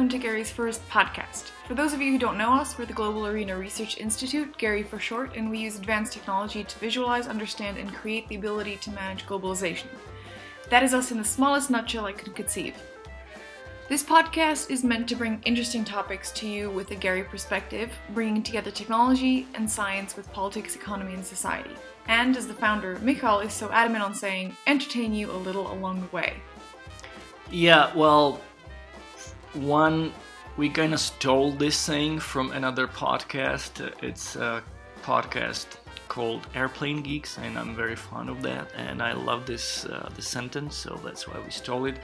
welcome to Gary's first podcast. For those of you who don't know us, we're the Global Arena Research Institute, Gary for short, and we use advanced technology to visualize, understand, and create the ability to manage globalization. That is us in the smallest nutshell I could conceive. This podcast is meant to bring interesting topics to you with a Gary perspective, bringing together technology and science with politics, economy, and society. And as the founder, Michal is so adamant on saying, entertain you a little along the way. Yeah, well, one, we kind of stole this thing from another podcast. It's a podcast called Airplane Geeks, and I'm very fond of that. And I love this uh, sentence, so that's why we stole it.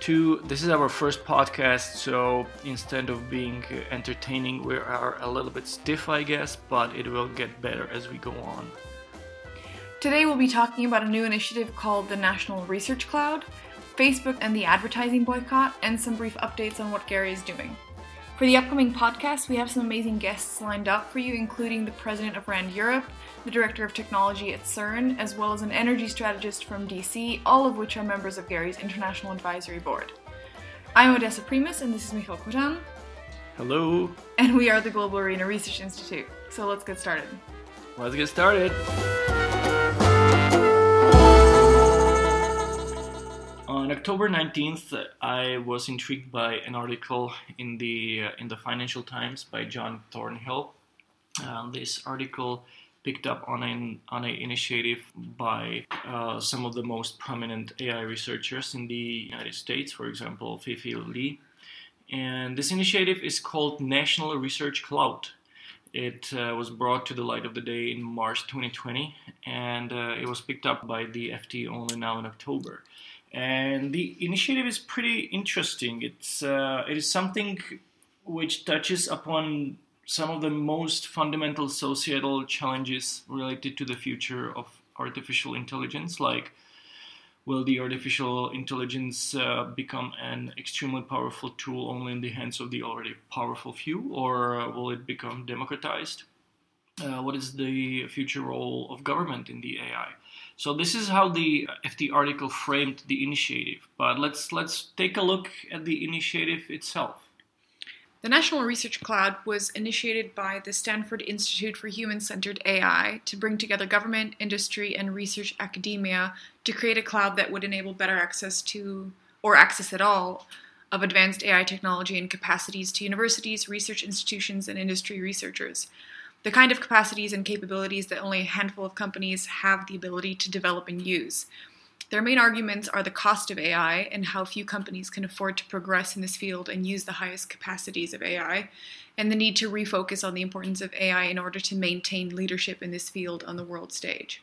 Two, this is our first podcast, so instead of being entertaining, we are a little bit stiff, I guess, but it will get better as we go on. Today, we'll be talking about a new initiative called the National Research Cloud. Facebook and the advertising boycott, and some brief updates on what Gary is doing. For the upcoming podcast, we have some amazing guests lined up for you, including the president of RAND Europe, the director of technology at CERN, as well as an energy strategist from DC, all of which are members of Gary's International Advisory Board. I'm Odessa Primus, and this is Michal Kotan. Hello. And we are the Global Arena Research Institute. So let's get started. Let's get started. On October 19th, I was intrigued by an article in the uh, in the Financial Times by John Thornhill. Uh, this article picked up on an on an initiative by uh, some of the most prominent AI researchers in the United States, for example, Fei-Fei Li. And this initiative is called National Research Cloud. It uh, was brought to the light of the day in March 2020, and uh, it was picked up by the FT only now in October and the initiative is pretty interesting. It's uh, it is something which touches upon some of the most fundamental societal challenges related to the future of artificial intelligence, like will the artificial intelligence uh, become an extremely powerful tool only in the hands of the already powerful few, or will it become democratized? Uh, what is the future role of government in the AI? So this is how the uh, FT article framed the initiative. But let's let's take a look at the initiative itself. The National Research Cloud was initiated by the Stanford Institute for Human Centered AI to bring together government, industry, and research academia to create a cloud that would enable better access to, or access at all, of advanced AI technology and capacities to universities, research institutions, and industry researchers the kind of capacities and capabilities that only a handful of companies have the ability to develop and use. Their main arguments are the cost of AI and how few companies can afford to progress in this field and use the highest capacities of AI, and the need to refocus on the importance of AI in order to maintain leadership in this field on the world stage.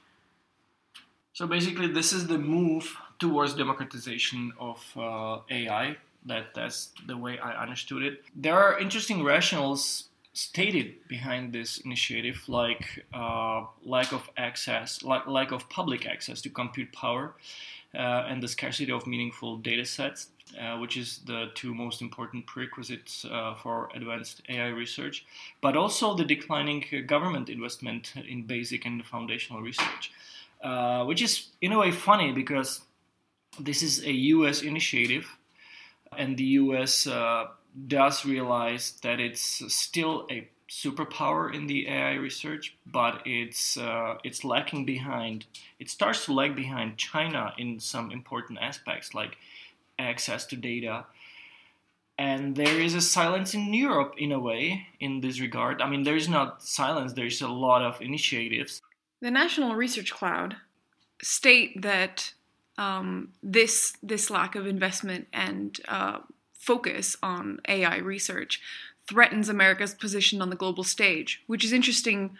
So basically, this is the move towards democratization of uh, AI. That that's the way I understood it. There are interesting rationales stated behind this initiative, like uh, lack of access, like lack of public access to compute power, uh, and the scarcity of meaningful data sets, uh, which is the two most important prerequisites uh, for advanced AI research, but also the declining government investment in basic and foundational research, uh, which is in a way funny because this is a U.S. initiative, and the U.S uh, does realize that it's still a superpower in the AI research, but it's uh, it's lacking behind. It starts to lag behind China in some important aspects, like access to data. And there is a silence in Europe, in a way, in this regard. I mean, there is not silence. There is a lot of initiatives. The National Research Cloud state that um, this this lack of investment and uh, focus on AI research threatens America's position on the global stage, which is interesting.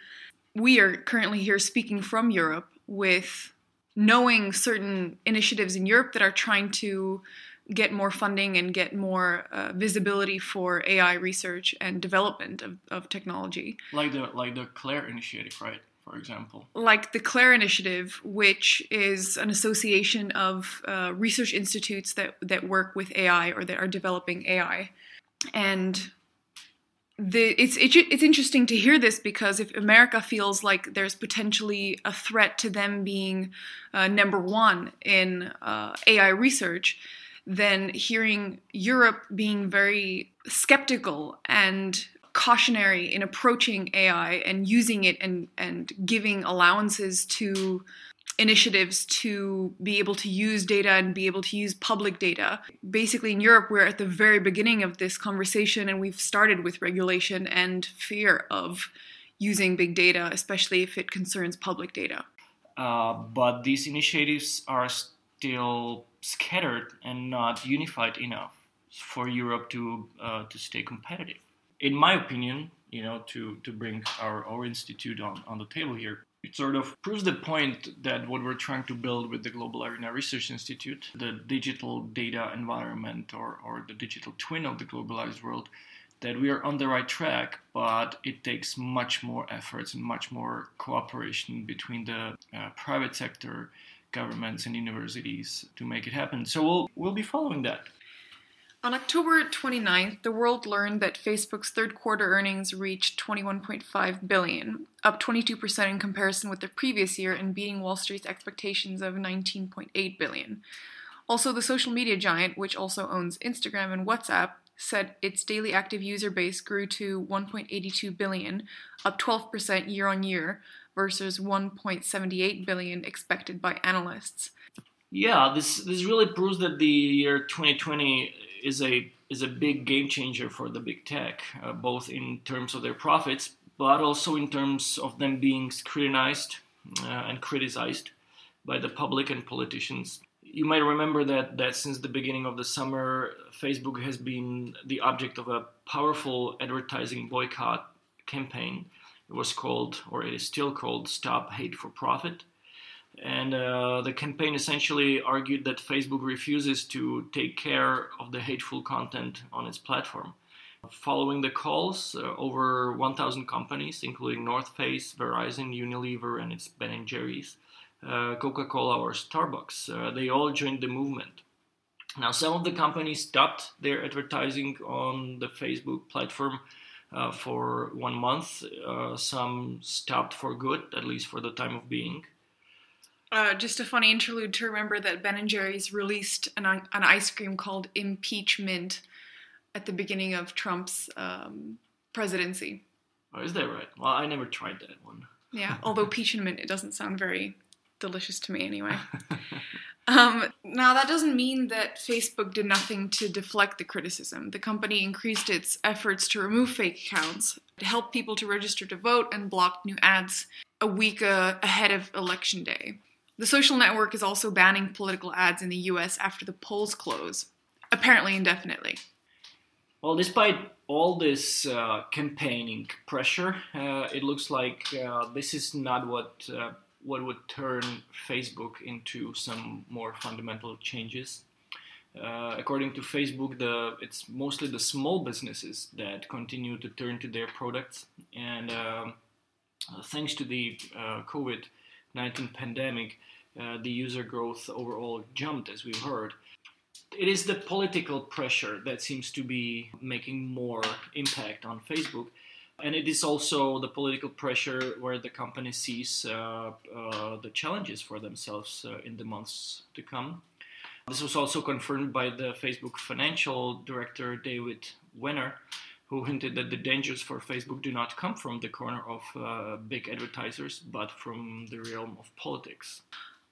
We are currently here speaking from Europe with knowing certain initiatives in Europe that are trying to get more funding and get more uh, visibility for AI research and development of, of technology. Like the like the CLAIRE initiative, right? For example? Like the CLAIRE Initiative, which is an association of uh, research institutes that, that work with AI or that are developing AI. And the, it's, it's, it's interesting to hear this because if America feels like there's potentially a threat to them being uh, number one in uh, AI research, then hearing Europe being very skeptical and cautionary in approaching AI and using it and, and giving allowances to initiatives to be able to use data and be able to use public data. Basically, in Europe, we're at the very beginning of this conversation and we've started with regulation and fear of using big data, especially if it concerns public data. Uh, but these initiatives are still scattered and not unified enough for Europe to uh, to stay competitive in my opinion, you know, to, to bring our, our institute on, on the table here, it sort of proves the point that what we're trying to build with the Global Arena Research Institute, the digital data environment or, or the digital twin of the globalized world, that we are on the right track, but it takes much more efforts and much more cooperation between the uh, private sector, governments, and universities to make it happen. So we'll, we'll be following that. On October 29th, the world learned that Facebook's third quarter earnings reached 21.5 billion, up 22% in comparison with the previous year and beating Wall Street's expectations of 19.8 billion. Also, the social media giant, which also owns Instagram and WhatsApp, said its daily active user base grew to 1.82 billion, up 12% year on year versus 1.78 billion expected by analysts. Yeah, this this really proves that the year 2020 is a is a big game changer for the big tech, uh, both in terms of their profits, but also in terms of them being scrutinized uh, and criticized by the public and politicians. You might remember that that since the beginning of the summer, Facebook has been the object of a powerful advertising boycott campaign. It was called, or it is still called, Stop Hate for Profit and uh, the campaign essentially argued that Facebook refuses to take care of the hateful content on its platform. Following the calls, uh, over 1,000 companies, including North Face, Verizon, Unilever, and its Ben & Jerry's, uh, Coca-Cola, or Starbucks, uh, they all joined the movement. Now, some of the companies stopped their advertising on the Facebook platform uh, for one month. Uh, some stopped for good, at least for the time of being. Uh, just a funny interlude to remember that Ben and Jerry's released an, an ice cream called Impeachment at the beginning of Trump's um, presidency. Oh, is that right? Well, I never tried that one. Yeah, although peach and mint, it doesn't sound very delicious to me anyway. um, now, that doesn't mean that Facebook did nothing to deflect the criticism. The company increased its efforts to remove fake accounts, to help people to register to vote, and blocked new ads a week uh, ahead of Election Day. The social network is also banning political ads in the US after the polls close, apparently indefinitely. Well, despite all this uh, campaigning pressure, uh, it looks like uh, this is not what uh, what would turn Facebook into some more fundamental changes. Uh, according to Facebook, the it's mostly the small businesses that continue to turn to their products, and um, thanks to the uh, COVID 19 pandemic, uh, the user growth overall jumped, as we've heard. It is the political pressure that seems to be making more impact on Facebook. And it is also the political pressure where the company sees uh, uh, the challenges for themselves uh, in the months to come. This was also confirmed by the Facebook financial director, David Wehner, who hinted that the dangers for Facebook do not come from the corner of uh, big advertisers, but from the realm of politics.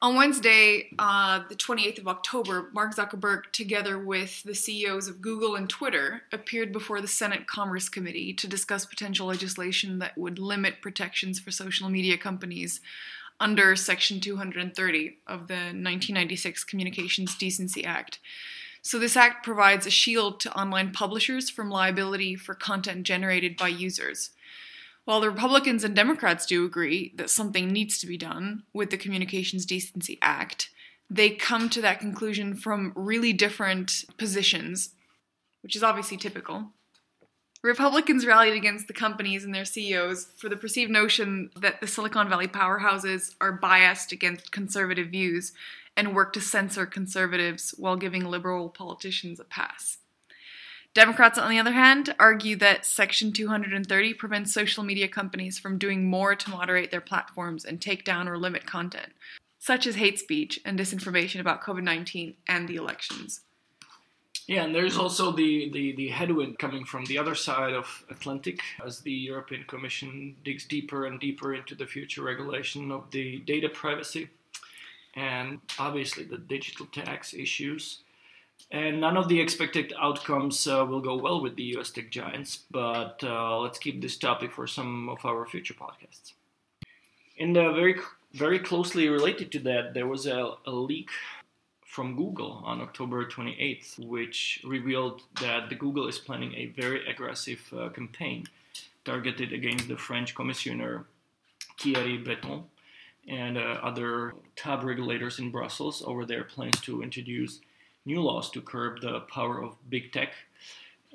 On Wednesday, uh, the 28th of October, Mark Zuckerberg, together with the CEOs of Google and Twitter, appeared before the Senate Commerce Committee to discuss potential legislation that would limit protections for social media companies under Section 230 of the 1996 Communications Decency Act. So, this act provides a shield to online publishers from liability for content generated by users. While the Republicans and Democrats do agree that something needs to be done with the Communications Decency Act, they come to that conclusion from really different positions, which is obviously typical. Republicans rallied against the companies and their CEOs for the perceived notion that the Silicon Valley powerhouses are biased against conservative views and work to censor conservatives while giving liberal politicians a pass. Democrats, on the other hand, argue that Section 230 prevents social media companies from doing more to moderate their platforms and take down or limit content, such as hate speech and disinformation about COVID 19 and the elections. Yeah, and there's also the, the, the headwind coming from the other side of Atlantic as the European Commission digs deeper and deeper into the future regulation of the data privacy and obviously the digital tax issues. And none of the expected outcomes uh, will go well with the US tech giants, but uh, let's keep this topic for some of our future podcasts. And uh, very, very closely related to that, there was a, a leak from Google on October 28th, which revealed that the Google is planning a very aggressive uh, campaign targeted against the French commissioner Thierry Breton and uh, other top regulators in Brussels over their plans to introduce new laws to curb the power of big tech.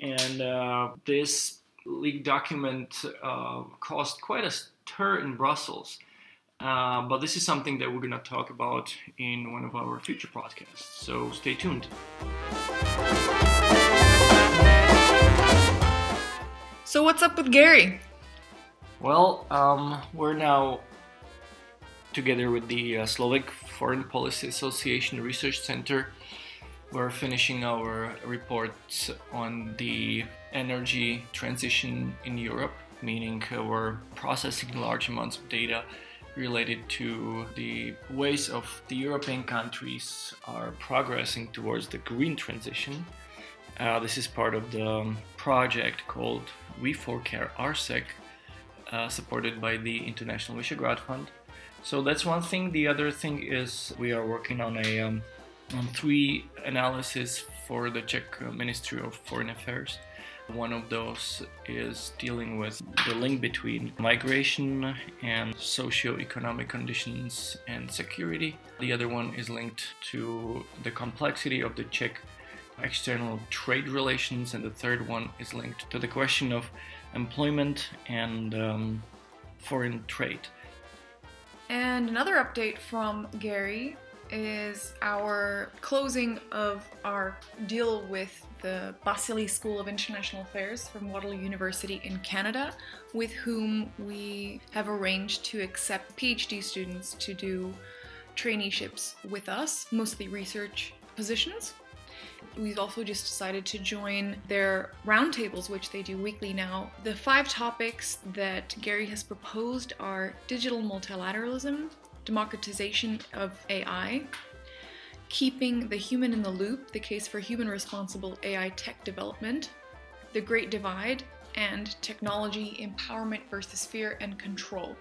And uh, this leaked document uh, caused quite a stir in Brussels uh, but this is something that we're going to talk about in one of our future podcasts. So stay tuned. So, what's up with Gary? Well, um, we're now together with the uh, Slovak Foreign Policy Association Research Center. We're finishing our reports on the energy transition in Europe, meaning we're processing large amounts of data related to the ways of the European countries are progressing towards the green transition. Uh, this is part of the project called We4Care RSEC, uh, supported by the International Visegrad Fund. So that's one thing. The other thing is we are working on a um, on three analysis for the Czech Ministry of Foreign Affairs. One of those is dealing with the link between migration and socio-economic conditions and security. The other one is linked to the complexity of the Czech external trade relations, and the third one is linked to the question of employment and um, foreign trade. And another update from Gary is our closing of our deal with the Balsillie School of International Affairs from Waterloo University in Canada, with whom we have arranged to accept PhD students to do traineeships with us, mostly research positions. We've also just decided to join their roundtables, which they do weekly now. The five topics that Gary has proposed are digital multilateralism, democratization of AI, keeping the human in the loop, the case for human responsible AI tech development, the Great Divide, and technology empowerment versus fear and control.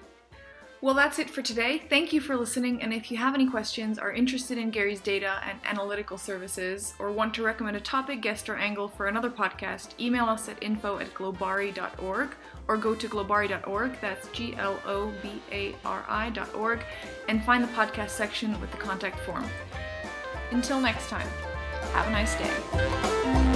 Well, that's it for today. Thank you for listening. And if you have any questions, are interested in Gary's data and analytical services, or want to recommend a topic, guest, or angle for another podcast, email us at info at globari.org or go to globari.org. That's G L O B A R I.org and find the podcast section with the contact form. Until next time, have a nice day.